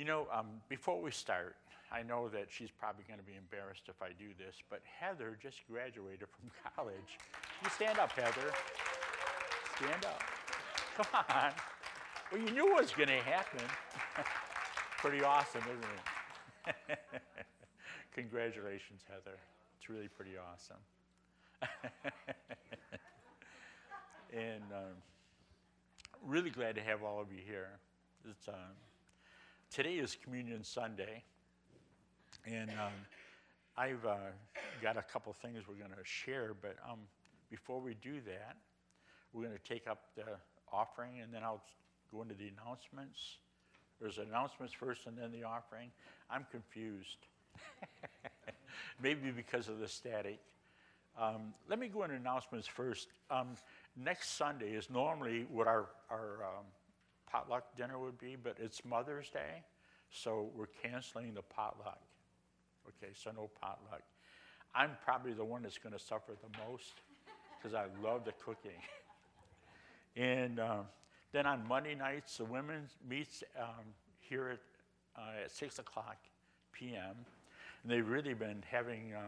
You know, um, before we start, I know that she's probably going to be embarrassed if I do this, but Heather just graduated from college. You stand up, Heather. Stand up. Come on. Well, you knew what was going to happen. pretty awesome, isn't it? Congratulations, Heather. It's really pretty awesome. and um, really glad to have all of you here. It's, um, today is Communion Sunday, and um, I've uh, got a couple things we're going to share, but um, before we do that, we're going to take up the offering, and then I'll go into the announcements. There's announcements first and then the offering. I'm confused. Maybe because of the static. Um, let me go into announcements first. Um, next Sunday is normally what our, our um, potluck dinner would be, but it's Mother's Day, so we're canceling the potluck. Okay, so no potluck. I'm probably the one that's going to suffer the most because I love the cooking. and um, then on Monday nights, the women meets um, here at, uh, at 6 o'clock p.m. And they've really been having uh,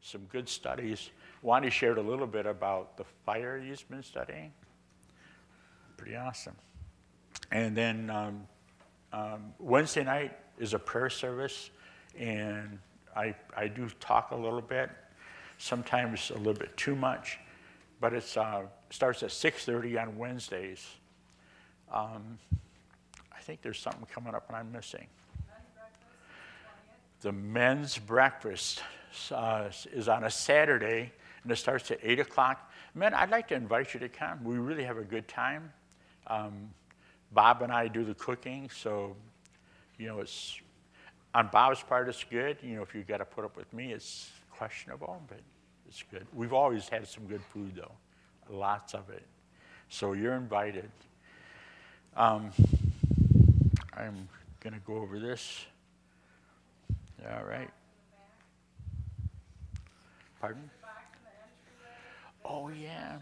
some good studies. Wani shared a little bit about the fire he's been studying. Pretty awesome. And then um, um, Wednesday night is a prayer service, and I, I do talk a little bit, sometimes a little bit too much, but it uh, starts at 6.30 on Wednesdays. Um, I think there's something coming up and I'm missing. The men's breakfast uh, is on a Saturday, and it starts at 8 o'clock. Men, I'd like to invite you to come. We really have a good time. Um, Bob and I do the cooking, so, you know, it's on Bob's part, it's good. You know, if you got to put up with me, it's questionable, but it's good. We've always had some good food, though, lots of it. So you're invited. Um, I'm going to go over this. All right. Pardon? Oh, yeah.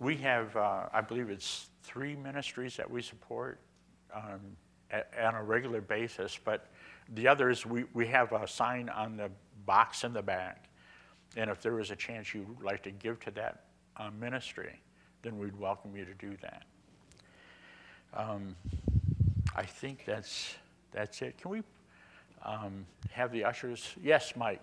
We have, uh, I believe it's three ministries that we support um, at, on a regular basis, but the others, we, we have a sign on the box in the back. And if there is a chance you would like to give to that uh, ministry, then we'd welcome you to do that. Um, I think that's, that's it. Can we um, have the ushers? Yes, Mike.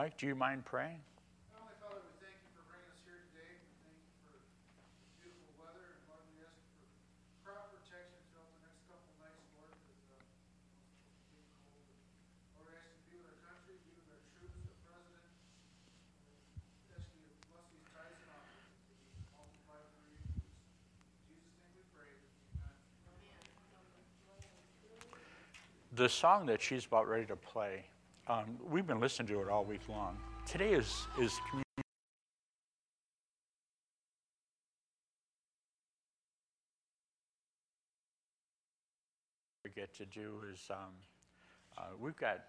Jesus' do you mind praying? The song that she's about ready to play um, we've been listening to it all week long. Today is, is community. We get to do is um, uh, we've got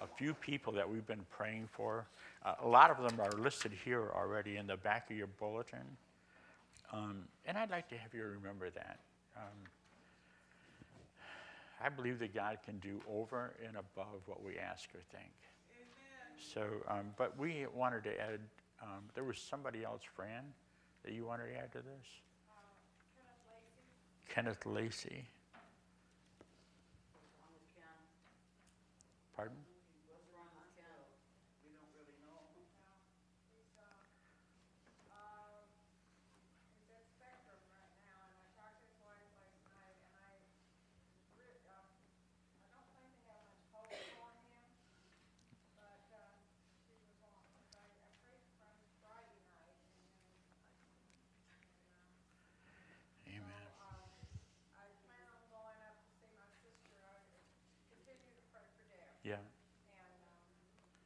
a few people that we've been praying for. Uh, a lot of them are listed here already in the back of your bulletin. Um, and I'd like to have you remember that. Um, I believe that God can do over and above what we ask or think. Amen. So, um, but we wanted to add Um, there was somebody else, Fran, that you wanted to add to this? Kenneth Lacey. What's wrong with Ken? Pardon? What's wrong with Ken? We don't really know. He's at Spectrum right now, and I talked to his wife last night, and I, re- um, I don't think they have much hope for him, but, um, she was on, I, I prayed for him Friday night, and then, Amen. um, I plan on going up to see my sister, I continue to pray for Deb, Yeah. and, um,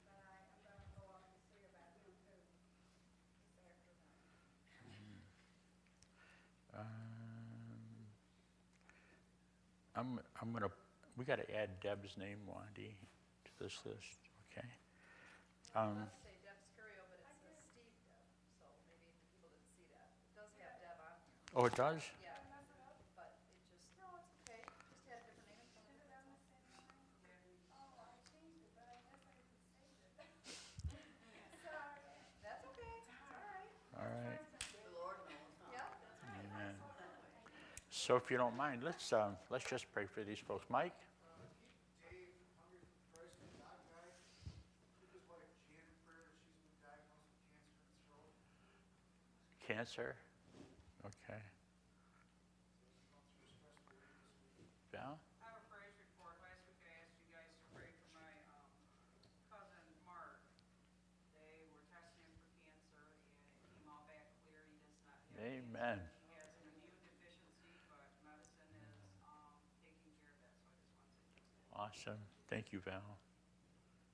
then I, I'm gonna go up and see about him too, this afternoon. Um, I'm, I'm gonna, we gotta add Deb's name, Wandy, to this list, okay? Um, It does Deb Scurio, but it says Steve Deb, so maybe people didn't see that. It does have Deb on here. oh, it does? Yeah, but it just, no, it's okay, just had a different name. in front of it. That's okay, all right, All right, The Lord knows, huh? yeah. amen. So if you don't mind, let's, um, let's just pray for these folks. Mike? Dave, hungry for Christ, and God guy, keep his wife Janet in prayer, she's been diagnosed with cancer in the throat. Cancer? Okay. Val? I Awesome. Thank you, Val.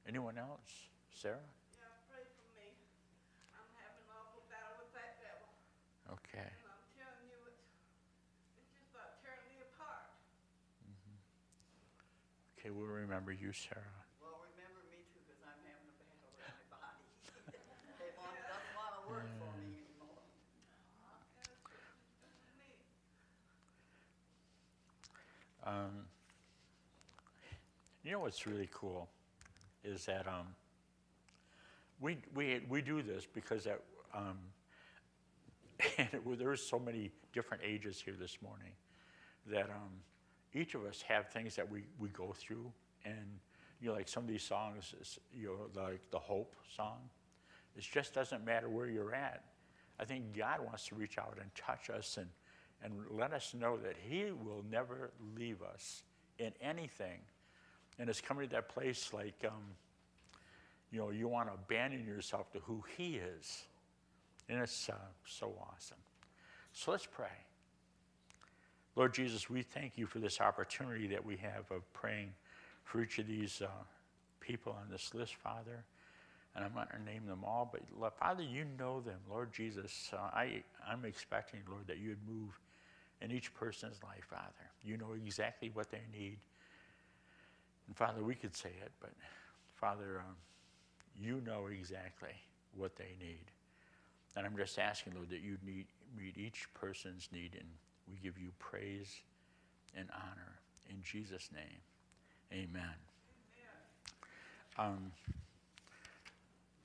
Anyone else? Sarah? Yeah, pray for me. I'm having an awful battle with that devil, Okay. and I'm telling you, it's, it's just about tearing me apart. Mm-hmm. Okay, we'll remember you, Sarah. Well, remember me too, because I'm having a battle with my body. It won't- doesn't want to work for me mm. anymore. And it's just for me. Um, you know what's really cool is that um, we, we, we do this because that, um, and it, well, there's so many different ages here this morning that um, each of us have things that we, we go through. And you know like some of these songs you know like the hope song it just doesn't matter where you're at. I think god wants to reach out and touch us and, and let us know that he will never leave us in anything and it's coming to that place like um, you know you want to abandon yourself to who he is and it's uh, so awesome so let's pray Lord Jesus, we thank you for this opportunity that we have of praying for each of these uh, people on this list, Father. And I'm not going to name them all, but Father, you know them. Lord Jesus, uh, I, I'm expecting, Lord, that you'd move in each person's life, Father. You know exactly what they need. And Father, we could say it, but Father, um, you know exactly what they need. And I'm just asking, Lord, that you meet, each person's need, and we give you praise and honor. In Jesus' name, amen. Um,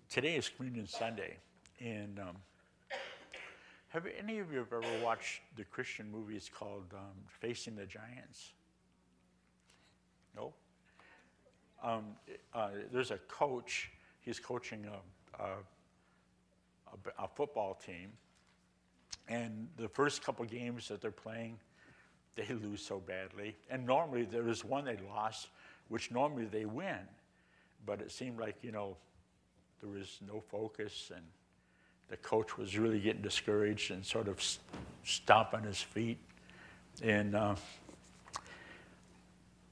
today is Communion Sunday, and um, have any of you ever watched the Christian movie? It's called um, Facing the Giants. No? Um, uh, there's a coach, he's coaching a a football team, and the first couple games that they're playing, they lose so badly. And normally there was one they lost, which normally they win. But it seemed like, you know, there was no focus and the coach was really getting discouraged and sort of stomping his feet. And uh,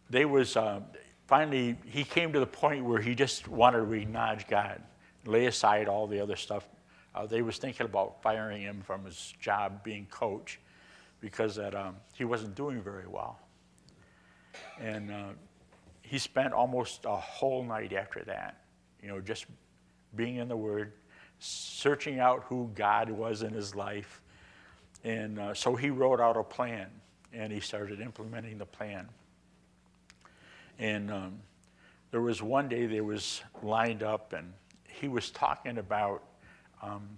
they was, uh, finally, he came to the point where he just wanted to acknowledge God, lay aside all the other stuff. Uh, they was thinking about firing him from his job being coach because that um, he wasn't doing very well. And uh, he spent almost a whole night after that, you know, just being in the Word, searching out who God was in his life. And uh, so he wrote out a plan and he started implementing the plan. And um, there was one day they was lined up and he was talking about um,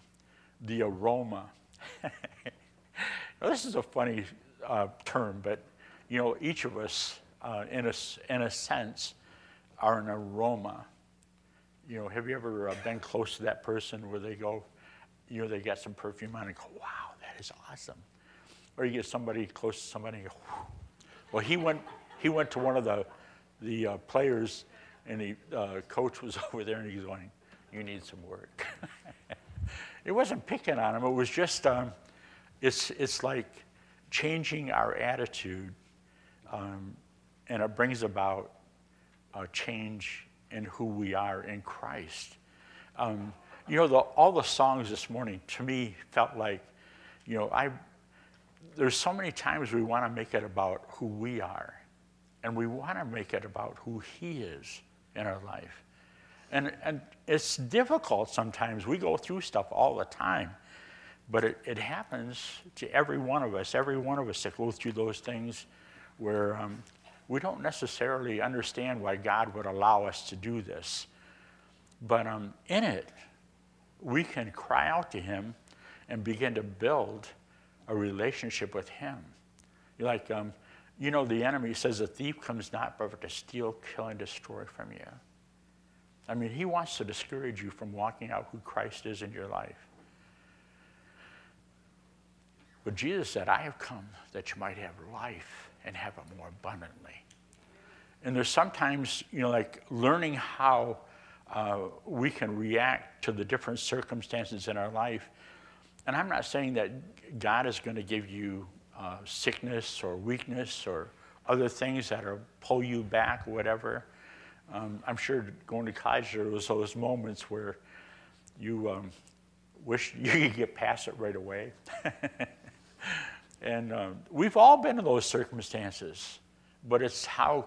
the aroma. now, this is a funny uh, term, but you know, each of us, uh, in, a, in a sense, are an aroma. You know, have you ever uh, been close to that person where they go, you know, they got some perfume on and go, wow, that is awesome. Or you get somebody close to somebody and go, well, he went, he went to one of the, the uh, players and the uh, coach was over there and he's going, you need some work. it wasn't picking on him. It was just, um, it's, it's like changing our attitude um, and it brings about a change in who we are in Christ. Um, you know, the, all the songs this morning to me felt like, you know, I, there's so many times we want to make it about who we are, and we want to make it about who He is in our life. And, and it's difficult sometimes. We go through stuff all the time, but it, it happens to every one of us, every one of us that go through those things where um, we don't necessarily understand why God would allow us to do this. But um, in it, we can cry out to Him and begin to build a relationship with Him. Like, um, you know, the enemy says, A thief comes not but to steal, kill, and destroy from you. I mean, he wants to discourage you from walking out who Christ is in your life. But Jesus said, I have come that you might have life and have it more abundantly. And there's sometimes, you know, like learning how uh, we can react to the different circumstances in our life. And I'm not saying that God is going to give you uh, sickness or weakness or other things that are pull you back or whatever. Um, I'm sure going to college there was those moments where you um, wish you could get past it right away. and um, we've all been in those circumstances, but it's how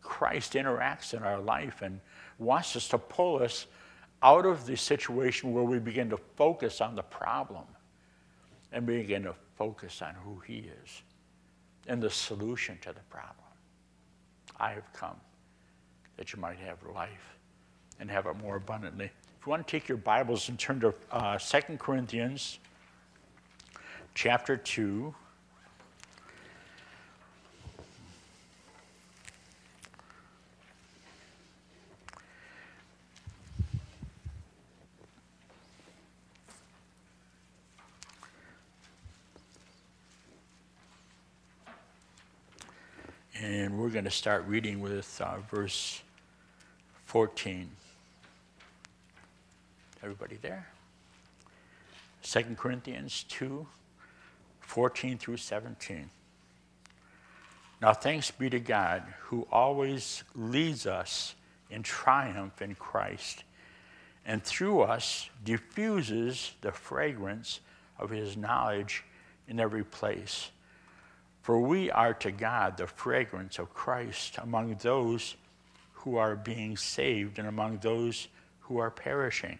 Christ interacts in our life and wants us to pull us out of the situation where we begin to focus on the problem and begin to focus on who He is and the solution to the problem. I have come that you might have life and have it more abundantly. If you want to take your Bibles and turn to uh, 2 Corinthians chapter 2. And we're going to start reading with uh, verse 14. Everybody there? 2 Corinthians 2 14 through 17. Now, thanks be to God who always leads us in triumph in Christ and through us diffuses the fragrance of his knowledge in every place. For we are to God the fragrance of Christ among those who are being saved and among those who are perishing.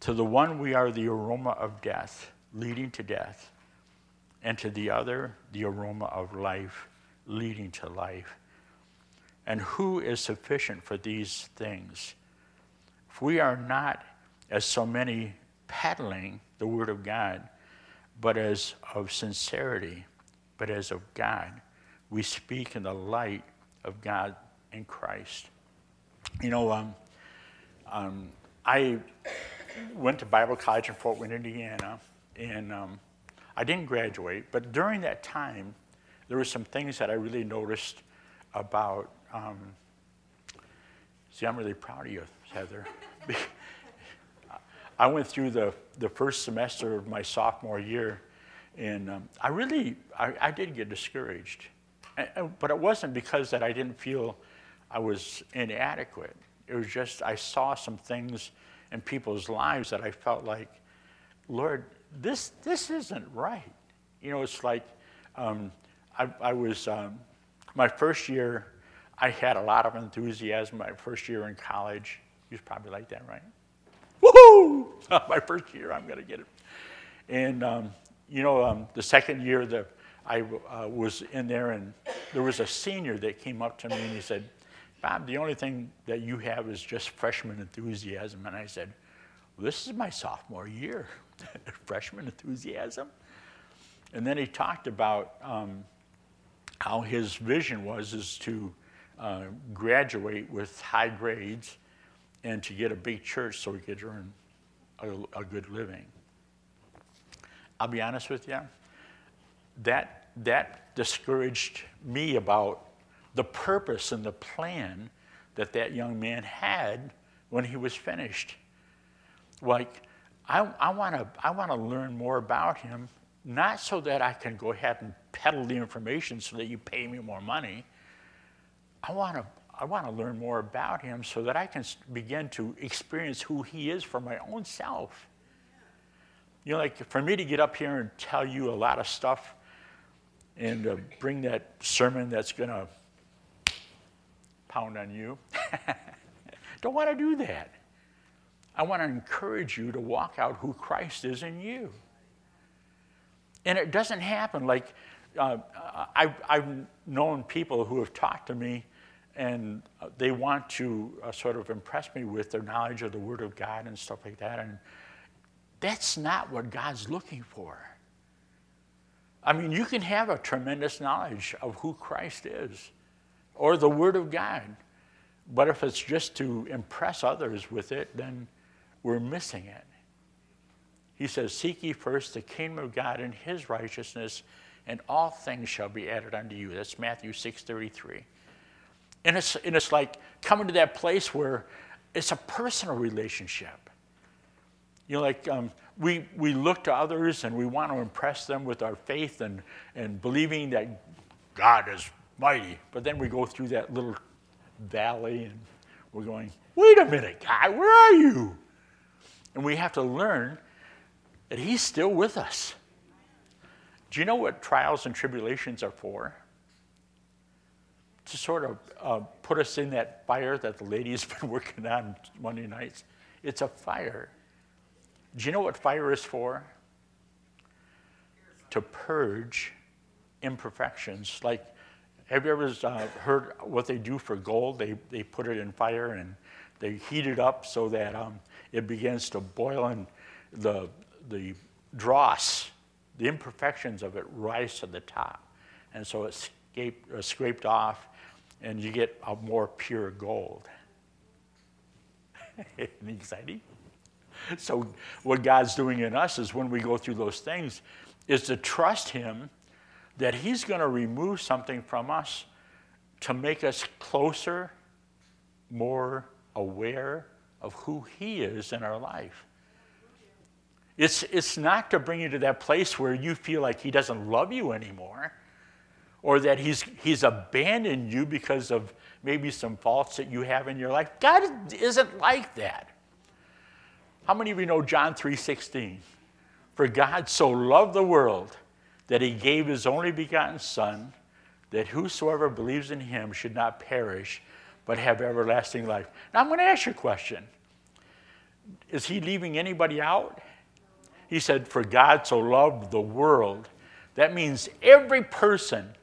To the one we are the aroma of death, leading to death, and to the other the aroma of life, leading to life. And who is sufficient for these things? If we are not, as so many, peddling the word of God, but as of sincerity, but as of God, we speak in the light of God in Christ. You know, um, um, I went to Bible college in Fort Wayne, Indiana, and um, I didn't graduate, but during that time, there were some things that I really noticed about. Um, see, I'm really proud of you, Heather. I went through the, the first semester of my sophomore year, and um, I really, I, I, did get discouraged. And, but it wasn't because that I didn't feel I was inadequate. It was just I saw some things in people's lives that I felt like, Lord, this, this isn't right. You know, it's like um, I, I, was, um, my first year, I had a lot of enthusiasm. My first year in college, you was probably like that, right? Woohoo! my first year, I'm going to get it. And, um, you know, um, the second year that I uh, was in there, and there was a senior that came up to me and he said, Bob, the only thing that you have is just freshman enthusiasm. And I said, this is my sophomore year, freshman enthusiasm. And then he talked about um, how his vision was is to uh, graduate with high grades and to get a big church so he could earn a, a good living. I'll be honest with you, that, that discouraged me about the purpose and the plan that that young man had when he was finished. Like, I, I want to learn more about him, not so that I can go ahead and peddle the information so that you pay me more money. I want to I want to learn more about him so that I can begin to experience who he is for my own self. You know, like for me to get up here and tell you a lot of stuff and uh, bring that sermon that's going to pound on you, don't want to do that. I want to encourage you to walk out who Christ is in you. And it doesn't happen like uh, I've, I've known people who have talked to me and they want to uh, sort of impress me with their knowledge of the Word of God and stuff like that. And that's not what God's looking for. I mean, you can have a tremendous knowledge of who Christ is or the Word of God, but if it's just to impress others with it, then we're missing it. He says, Seek ye first the kingdom of God and his righteousness, and all things shall be added unto you. That's Matthew 6 33. And it's, and it's like coming to that place where it's a personal relationship. You know, like um, we, we look to others and we want to impress them with our faith and, and believing that God is mighty. But then we go through that little valley and we're going, wait a minute, God, where are you? And we have to learn that He's still with us. Do you know what trials and tribulations are for? to sort of uh, put us in that fire that the lady's been working on Monday nights. It's a fire. Do you know what fire is for? To purge imperfections. Like, have you ever uh, heard what they do for gold? They, they put it in fire and they heat it up so that um, it begins to boil and the, the dross, the imperfections of it rise to the top. And so it's scraped, uh, scraped off and you get a more pure gold. Exciting? So, what God's doing in us is when we go through those things, is to trust Him that He's going to remove something from us to make us closer, more aware of who He is in our life. It's, it's not to bring you to that place where you feel like He doesn't love you anymore or that he's, he's abandoned you because of maybe some faults that you have in your life. God isn't like that. How many of you know John 3:16? For God so loved the world that he gave his only begotten son that whosoever believes in him should not perish but have everlasting life. Now I'm going to ask you a question. Is he leaving anybody out? He said, For God so loved the world. That means every person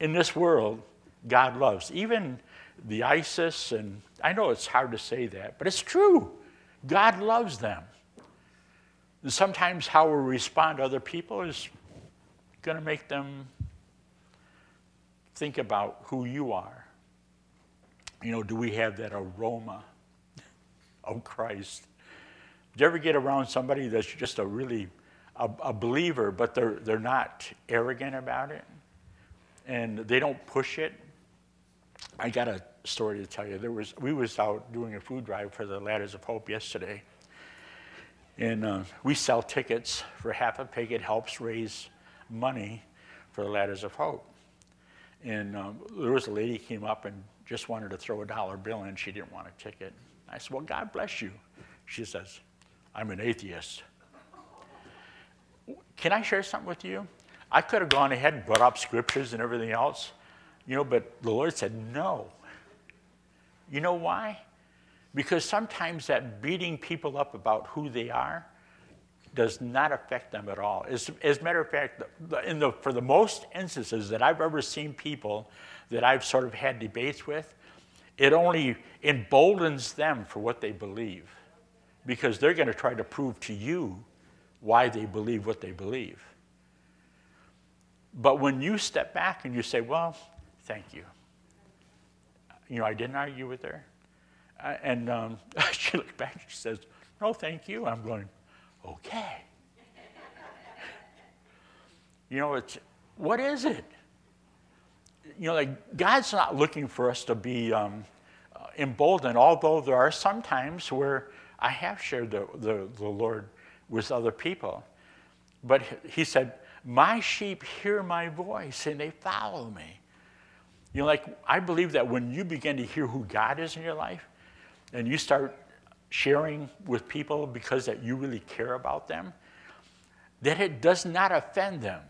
in this world, God loves. Even the ISIS, and I know it's hard to say that, but it's true. God loves them. And sometimes how we respond to other people is going to make them think about who you are. You know, do we have that aroma of Christ? Do you ever get around somebody that's just a really a, a believer, but they're, they're not arrogant about it? and they don't push it. I got a story to tell you. There was we was out doing a food drive for the Ladders of Hope yesterday, and uh, we sell tickets for half a pig. It helps raise money for the Ladders of Hope. And um, there was a lady came up and just wanted to throw a dollar bill in. She didn't want a ticket. I said, "Well, God bless you." She says, "I'm an atheist." Can I share something with you? I could have gone ahead and brought up scriptures and everything else, you know, but the Lord said no. You know why? Because sometimes that beating people up about who they are does not affect them at all. As, as a matter of fact, in the, for the most instances that I've ever seen people that I've sort of had debates with, it only emboldens them for what they believe. because they're going to try to prove to you why they believe what they believe. But when you step back and you say, Well, thank you. You know, I didn't argue with her. And um, she looked back and she says, No, thank you. I'm going, Okay. you know, it's, what is it? You know, like, God's not looking for us to be um, uh, emboldened, although there are some times where I have shared the, the, the Lord with other people. But he said, My sheep hear my voice and they follow me. You know, like, I believe that when you begin to hear who God is in your life and you start sharing with people because that you really care about them, that it does not offend them,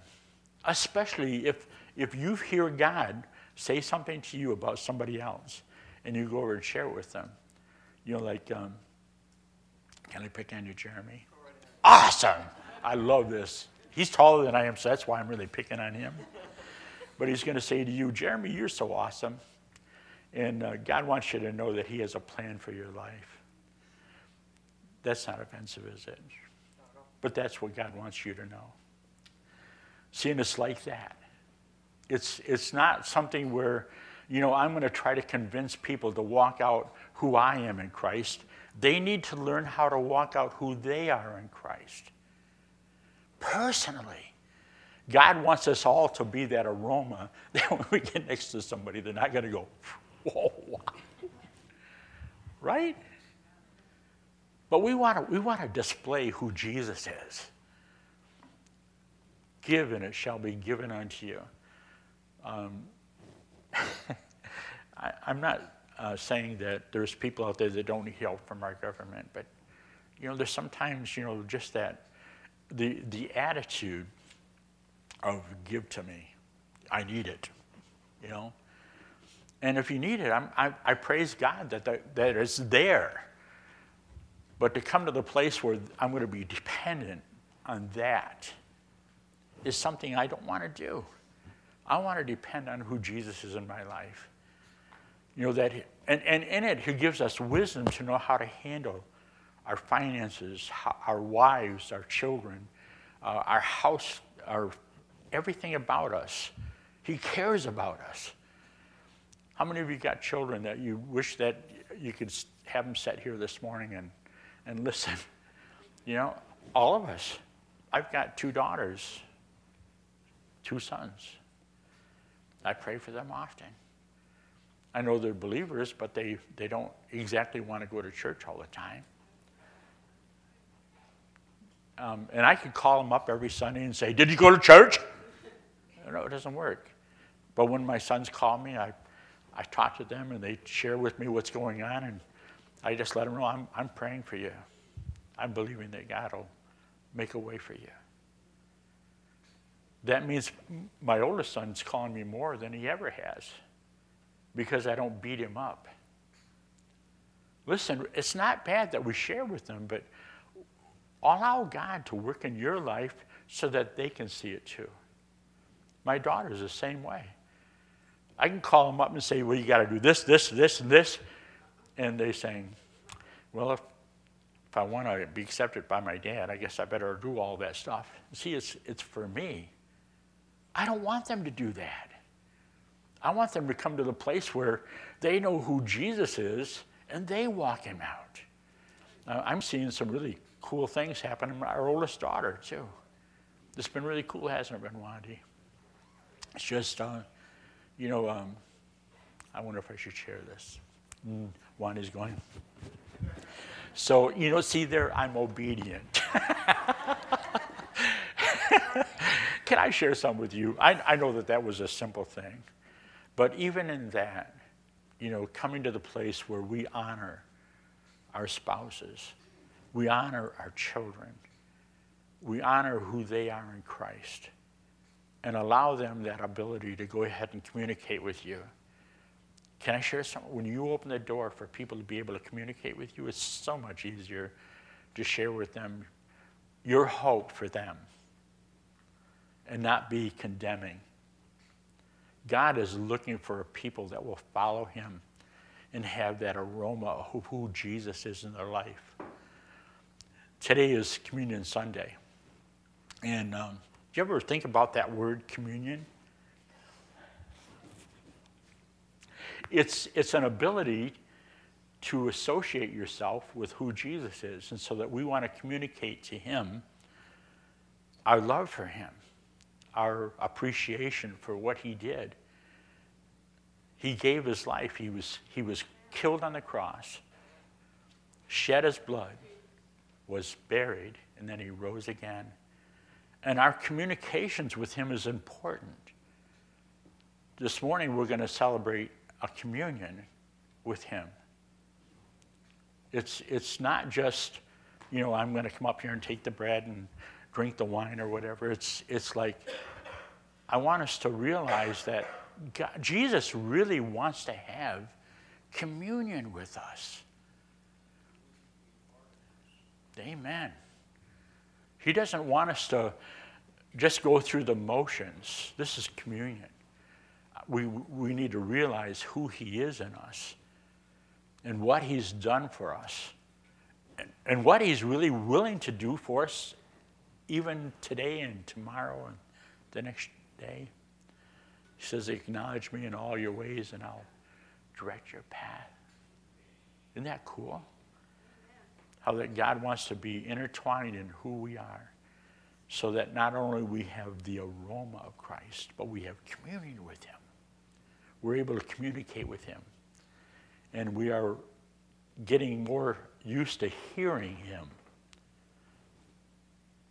especially if, if you hear God say something to you about somebody else and you go over and share with them. You know, like, um, can I pick on you, Jeremy? Awesome! I love this. He's taller than I am, so that's why I'm really picking on him. But he's going to say to you, Jeremy, you're so awesome. And uh, God wants you to know that He has a plan for your life. That's not offensive, is it? But that's what God wants you to know. Seeing it's like that. It's, it's not something where, you know, I'm going to try to convince people to walk out who I am in Christ. They need to learn how to walk out who they are in Christ. Personally. God wants us all to be that aroma that when we get next to somebody, they're not going to go, whoa. Right? But we want to we want to display who Jesus is. Give and it shall be given unto you. Um, I, am not uh, saying that there's people out there that don't need help from our government, but you know, there's sometimes you know just that the the attitude of give to me, I need it, you know. And if you need it, I, I praise God that, that, that it's there. But to come to the place where I'm going to be dependent on that is something I don't want to do. I want to depend on who Jesus is in my life. You know, that, and, and in it, He gives us wisdom to know how to handle our finances, our wives, our children, uh, our house, our everything about us. He cares about us. How many of you got children that you wish that you could have them sit here this morning and, and listen? You know, all of us. I've got two daughters, two sons. I pray for them often. I know they're believers, but they, they don't exactly want to go to church all the time. Um, and I could call them up every Sunday and say, Did you go to church? No, it doesn't work. But when my sons call me, I, I talk to them and they share with me what's going on, and I just let them know I'm, I'm praying for you. I'm believing that God will make a way for you. That means my oldest son's calling me more than he ever has because I don't beat him up. Listen, it's not bad that we share with them, but allow God to work in your life so that they can see it too. My daughter's the same way. I can call them up and say, well, you got to do this, this, this, and this. And they saying, well, if, if I want to be accepted by my dad, I guess I better do all that stuff. See, it's, it's for me. I don't want them to do that. I want them to come to the place where they know who Jesus is and they walk him out. Now, I'm seeing some really cool things happen in our oldest daughter, too. It's been really cool, hasn't it been? It's just, uh, you know, um, I wonder if I should share this. Mm, one is going. So, you know, see there, I'm obedient. Can I share some with you? I, I know that that was a simple thing. But even in that, you know, coming to the place where we honor our spouses, we honor our children, we honor who they are in Christ and allow them that ability to go ahead and communicate with you. Can I share something? When you open the door for people to be able to communicate with you, it's so much easier to share with them your hope for them and not be condemning. God is looking for a people that will follow him and have that aroma of who Jesus is in their life. today is Communion Sunday. And um, you ever think about that word communion? It's, it's an ability to associate yourself with who Jesus is, and so that we want to communicate to Him our love for Him, our appreciation for what He did. He gave His life, He was, he was killed on the cross, shed His blood, was buried, and then He rose again. And our communications with Him is important. This morning, we're going to celebrate a communion with Him. It's, it's not just, you know, I'm going to come up here and take the bread and drink the wine or whatever. It's, it's like, I want us to realize that God, Jesus really wants to have communion with us. Amen. He doesn't want us to just go through the motions. This is communion. We, we need to realize who He is in us and what He's done for us and, and what He's really willing to do for us even today and tomorrow and the next day. He says, Acknowledge me in all your ways and I'll direct your path. Isn't that cool? How that God wants to be intertwined in who we are so that not only we have the aroma of Christ, but we have communion with Him. We're able to communicate with Him. And we are getting more used to hearing Him.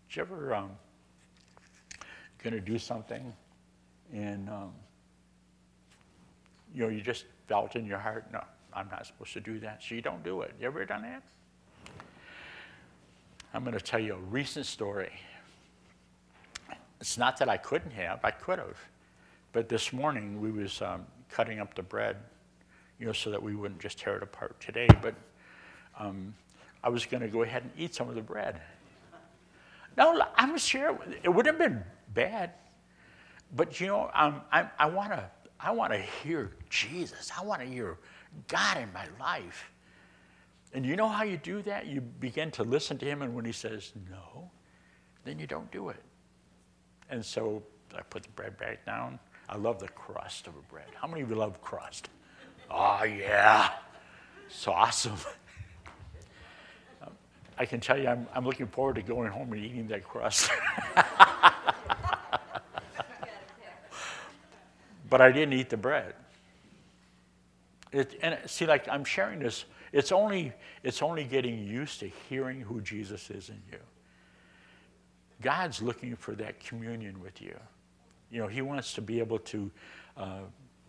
Did you ever um, going to do something and um, you know you just felt in your heart, no, I'm not supposed to do that, so you don't do it. You ever done that? I'm going to tell you a recent story. It's not that I couldn't have, I could have. But this morning we was um, cutting up the bread, you know, so that we wouldn't just tear it apart today. But um, I was going to go ahead and eat some of the bread. No, I'm sure it wouldn't have been bad. But you know, um, I, I want to I want to hear Jesus. I want to hear God in my life. And you know how you do that? You begin to listen to him, and when he says no, then you don't do it. And so I put the bread back down. I love the crust of a bread. How many of you love crust? Oh, yeah. It's awesome. I can tell you, I'm, I'm looking forward to going home and eating that crust. but I didn't eat the bread. It, and see, like I'm sharing this, it's only, it's only getting used to hearing who Jesus is in you. God's looking for that communion with you. You know, He wants to be able to uh,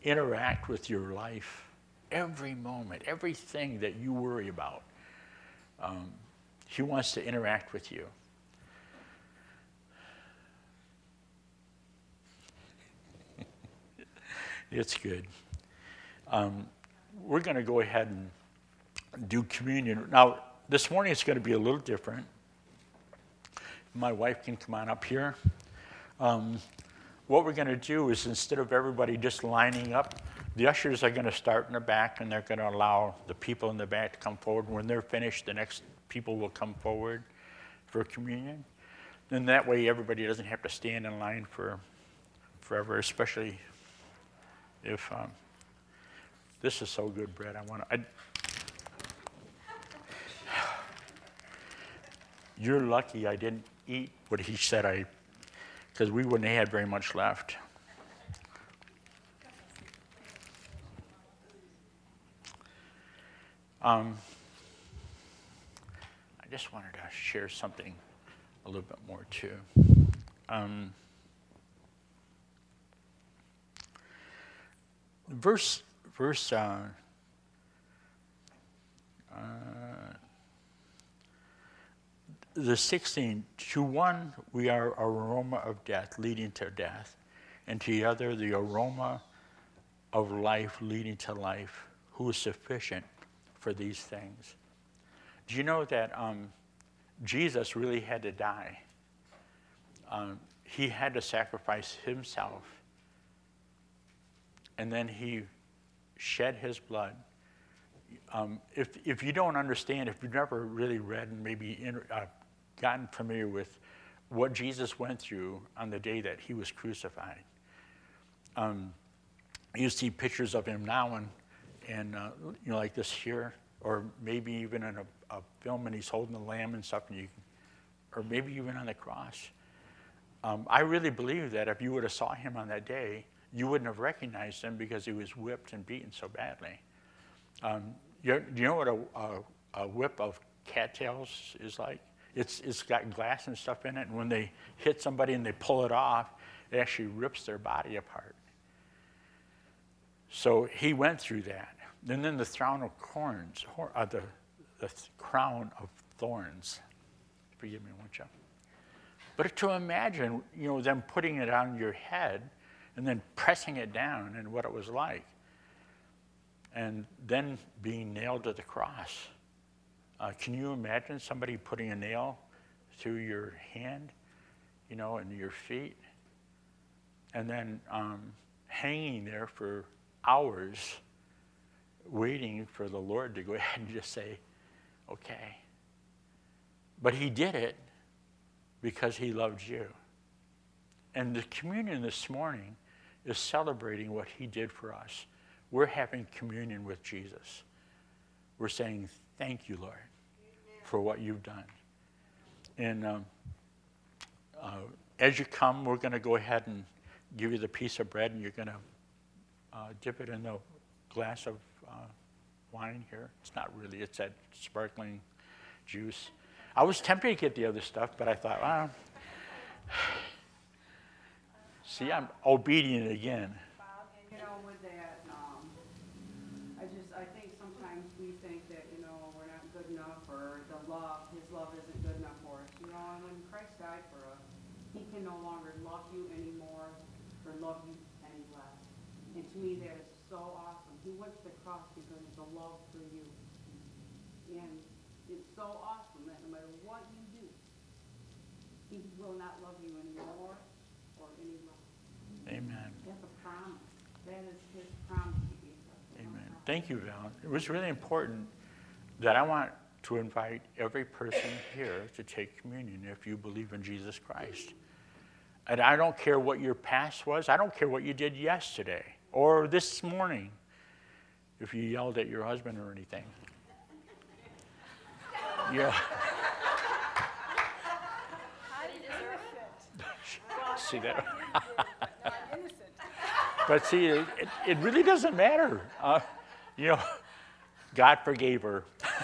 interact with your life every moment, everything that you worry about. Um, he wants to interact with you. it's good. Um, we're going to go ahead and do communion. Now, this morning it's going to be a little different. My wife can come on up here. Um, what we're going to do is instead of everybody just lining up, the ushers are going to start in the back and they're going to allow the people in the back to come forward. When they're finished, the next people will come forward for communion. And that way everybody doesn't have to stand in line for forever, especially if um, this is so good, bread. I want to. You're lucky I didn't eat what he said I, because we wouldn't have had very much left. Um, I just wanted to share something a little bit more too. Um, verse verse uh, uh, the 16 to one we are aroma of death leading to death and to the other the aroma of life leading to life who is sufficient for these things do you know that um, Jesus really had to die? Um, he had to sacrifice himself. And then he shed his blood. Um, if, if you don't understand, if you've never really read and maybe uh, gotten familiar with what Jesus went through on the day that he was crucified. Um, you see pictures of him now, and, and uh, you know, like this here, or maybe even in a, a film, and he's holding the lamb and stuff, and you, or maybe even on the cross. Um, I really believe that if you would have saw him on that day, you wouldn't have recognized him because he was whipped and beaten so badly. Um, you, do you know what a, a, a whip of cattails is like? It's, it's got glass and stuff in it, and when they hit somebody and they pull it off, it actually rips their body apart. So he went through that. And then the crown of thorns, uh, the, the crown of thorns. Forgive me, won't you? But to imagine, you know, them putting it on your head and then pressing it down and what it was like. And then being nailed to the cross. Uh, can you imagine somebody putting a nail through your hand, you know, and your feet? And then um, hanging there for hours, waiting for the Lord to go ahead and just say, okay. But he did it because he loved you. And the communion this morning is celebrating what he did for us. We're having communion with Jesus. We're saying, Thank you, Lord, for what you've done. And um, uh, as you come, we're going to go ahead and give you the piece of bread, and you're going to uh, dip it in the glass of uh, wine here. It's not really, it's that sparkling juice. I was tempted to get the other stuff, but I thought, well, see, I'm obedient again. You know, with that, um, I just, I think sometimes we think that, you know, we're not good enough, or the love, his love isn't good enough for us, you know, and when Christ died for us, he can no longer love you anymore, or love you any less. And to me, that is so awesome. He went to the cross because of the love for you. And it's so awesome that no matter what you do, he will not love you anymore or any less. Amen. That's a promise. That is his promise to you. Amen. Thank you, Val. It was really important that I want to invite every person here to take communion if you believe in Jesus Christ. And I don't care what your past was, I don't care what you did yesterday or this morning, if you yelled at your husband or anything. Yeah. See that? but see, it, it, really doesn't matter. Uh, you know, God forgave her.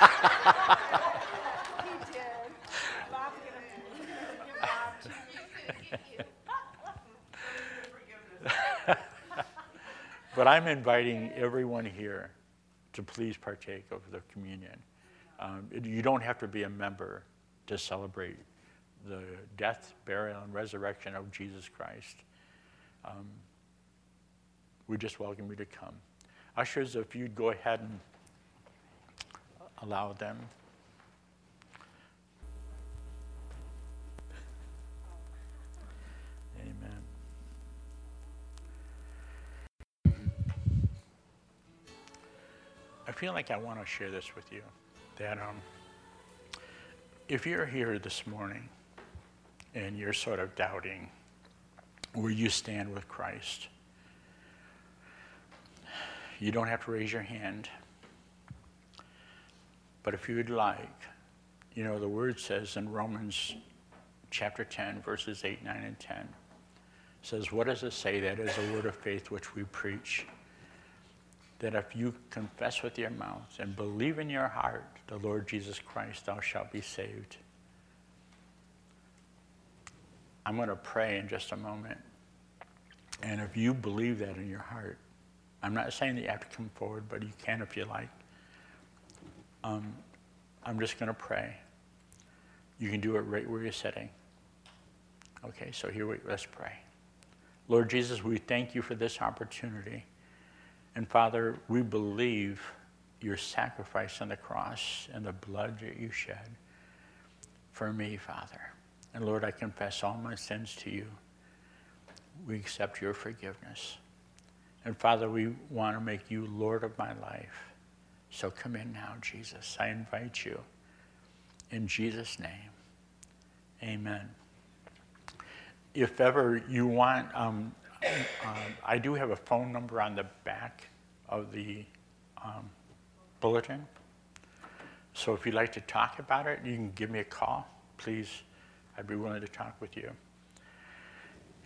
He did. Bob's gonna give Bob to But I'm inviting everyone here to please partake of the communion. Um, you don't have to be a member to celebrate the death, burial, and resurrection of Jesus Christ. Um, we just welcome you to come. Ushers, if you'd go ahead and allow them. I feel like I want to share this with you. That um, if you're here this morning and you're sort of doubting where you stand with Christ, you don't have to raise your hand. But if you'd like, you know, the word says in Romans chapter 10, verses 8, 9, and 10, says, What does it say? That is a word of faith which we preach. That if you confess with your mouth and believe in your heart the Lord Jesus Christ, thou shalt be saved. I'm going to pray in just a moment. And if you believe that in your heart, I'm not saying that you have to come forward, but you can if you like. Um, I'm just going to pray. You can do it right where you're sitting. Okay, so here we let's pray. Lord Jesus, we thank you for this opportunity. And Father, we believe your sacrifice on the cross and the blood that you shed for me, Father. And Lord, I confess all my sins to you. We accept your forgiveness. And Father, we want to make you Lord of my life. So come in now, Jesus. I invite you. In Jesus' name, Amen. If ever you want, um, um, I do have a phone number on the back of the um, bulletin. So if you'd like to talk about it, you can give me a call. Please, I'd be willing to talk with you.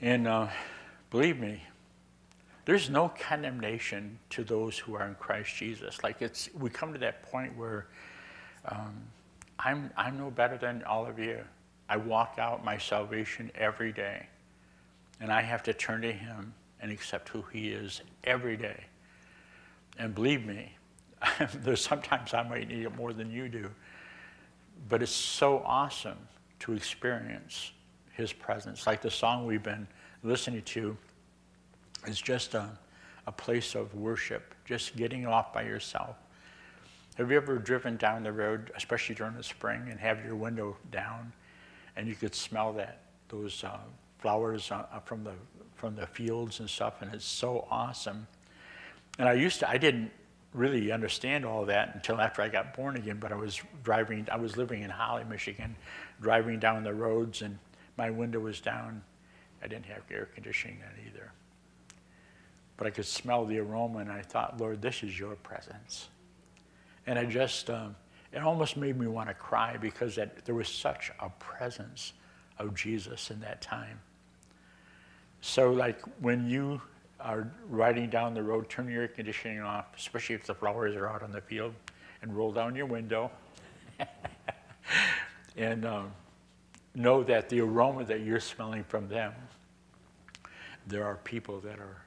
And uh, believe me, there's no condemnation to those who are in Christ Jesus. Like it's, we come to that point where um, I'm, I'm no better than all of you. I walk out my salvation every day, and I have to turn to Him and accept who He is every day. And believe me, there's sometimes I might need it more than you do, but it's so awesome to experience His presence. Like the song we've been listening to is just a, a place of worship, just getting off by yourself. Have you ever driven down the road, especially during the spring, and have your window down, and you could smell that those uh, flowers uh, from the from the fields and stuff, and it's so awesome. And I used to, I didn't really understand all that until after I got born again. But I was driving, I was living in Holly, Michigan, driving down the roads, and my window was down. I didn't have air conditioning then either. But I could smell the aroma, and I thought, Lord, this is your presence. And I just, um, it almost made me want to cry because that, there was such a presence of Jesus in that time. So, like when you are riding down the road, turn your air conditioning off, especially if the flowers are out on the field, and roll down your window. and um, know that the aroma that you're smelling from them, there are people that are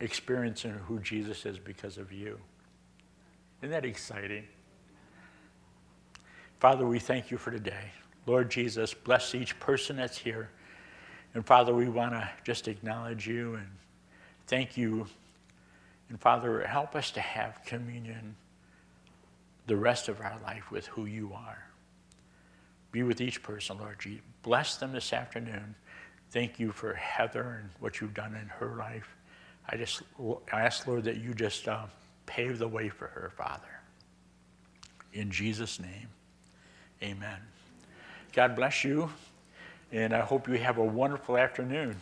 experiencing who Jesus is because of you. Isn't that exciting? Father, we thank you for today. Lord Jesus, bless each person that's here. And Father, we want to just acknowledge you and thank you. And Father, help us to have communion the rest of our life with who you are. Be with each person, Lord Jesus. Bless them this afternoon. Thank you for Heather and what you've done in her life. I just I ask, Lord, that you just uh, pave the way for her, Father. In Jesus' name, amen. God bless you, and I hope you have a wonderful afternoon.